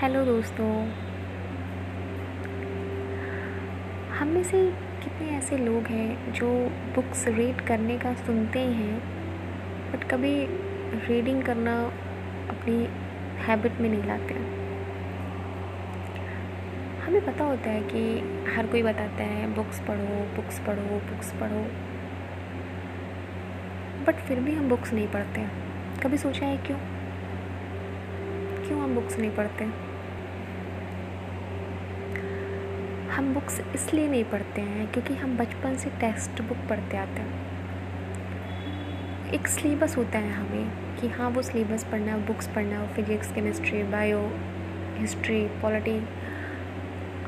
Hello दोस्तों। हम में से कितने ऐसे लोग हैं जो बुक्स रीड करने का सुनते हैं, बट कभी रीडिंग करना अपनी हैबिट में नहीं लाते। हमें पता होता है कि हर कोई बताता है, बुक्स पढ़ो बुक्स पढ़ो बुक्स पढ़ो। बट फिर भी हम बुक्स नहीं पढ़ते। कभी सोचा है क्यों? क्यों हम बुक्स नहीं पढ़ते? हम बुक्स इसलिए नहीं पढ़ते हैं क्योंकि हम बचपन से टेक्स्ट बुक पढ़ते आते हैं। एक सिलेबस होता है हमें कि हाँ वो सिलेबस पढ़ना है बुक्स पढ़ना है physics chemistry bio history polity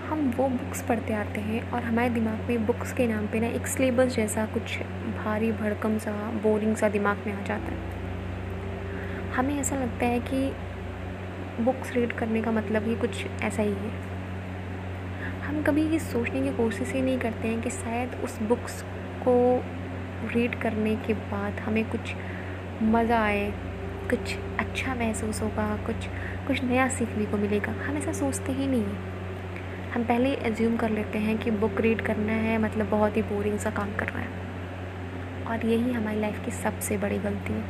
हम वो बुक्स पढ़ते आते हैं और हमारे दिमाग में बुक्स के नाम पे ना एक सिलेबस जैसा कुछ भारी, भड़कम सा बोरिंग सा दिमाग में आ जाता है। हमें ऐसा लगता है कि बुक्स रीड करने का मतलब ही कुछ ऐसा ही है। हम कभी ये सोचने की कोशिश ही नहीं करते हैं कि शायद उस बुक्स को रीड करने के बाद हमें कुछ मज़ा आए, कुछ अच्छा महसूस होगा, कुछ कुछ नया सीखने को मिलेगा। हम ऐसा सोचते ही नहीं हम पहले एज्यूम कर लेते हैं कि बुक रीड करना है मतलब बहुत ही बोरिंग सा काम करना है। और यही हमारी लाइफ की सबसे बड़ी गलती है।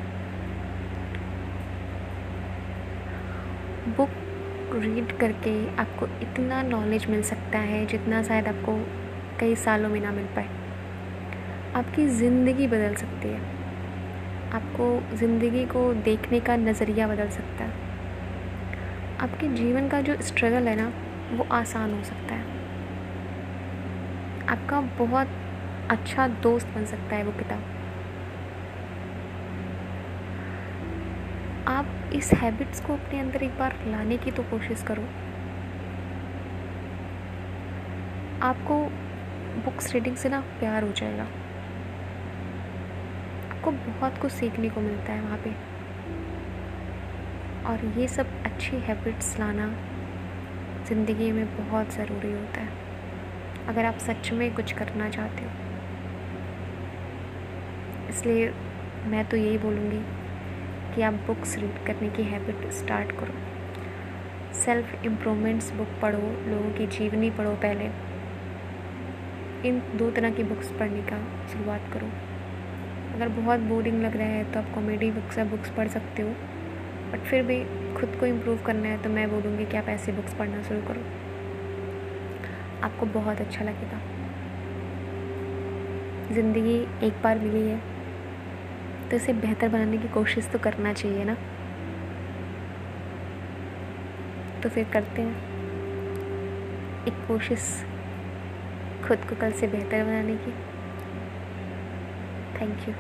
रीड करके आपको इतना नॉलेज मिल सकता है जितना शायद आपको कई सालों में ना मिल पाए। आपकी ज़िंदगी बदल सकती है। आपको ज़िंदगी को देखने का नज़रिया बदल सकता है। आपके जीवन का जो स्ट्रगल है ना, वो आसान हो सकता है। आपका बहुत अच्छा दोस्त बन सकता है वो किताब। आप इस हैबिट्स को अपने अंदर एक बार लाने की तो कोशिश करो। आपको बुक्स रीडिंग से ना प्यार हो जाएगा। आपको बहुत कुछ सीखने को मिलता है वहाँ पे। और ये सब अच्छी हैबिट्स लाना ज़िंदगी में बहुत ज़रूरी होता है। अगर आप सच में कुछ करना चाहते हो। इसलिए मैं तो यही बोलूँगी कि आप बुक्स रीड करने की हैबिट स्टार्ट करो। सेल्फ इम्प्रूवमेंट्स बुक पढ़ो, लोगों की जीवनी पढ़ो पहले। इन दो तरह की बुक्स पढ़ने का शुरुआत करो। अगर बहुत बोरिंग लग रहा है तो आप कॉमेडी बुक्स या बुक्स पढ़ सकते हो। बट फिर भी खुद को इम्प्रूव करना है तो मैं बोलूँगी कि आप ऐसी बुक्स पढ़ना शुरू करो। आपको बहुत अच्छा लगेगा। ज़िंदगी एक बार मिली है। तो इसे बेहतर बनाने की कोशिश तो करना चाहिए ना। तो फिर करते हैं। एक कोशिश खुद को कल से बेहतर बनाने की। Thank you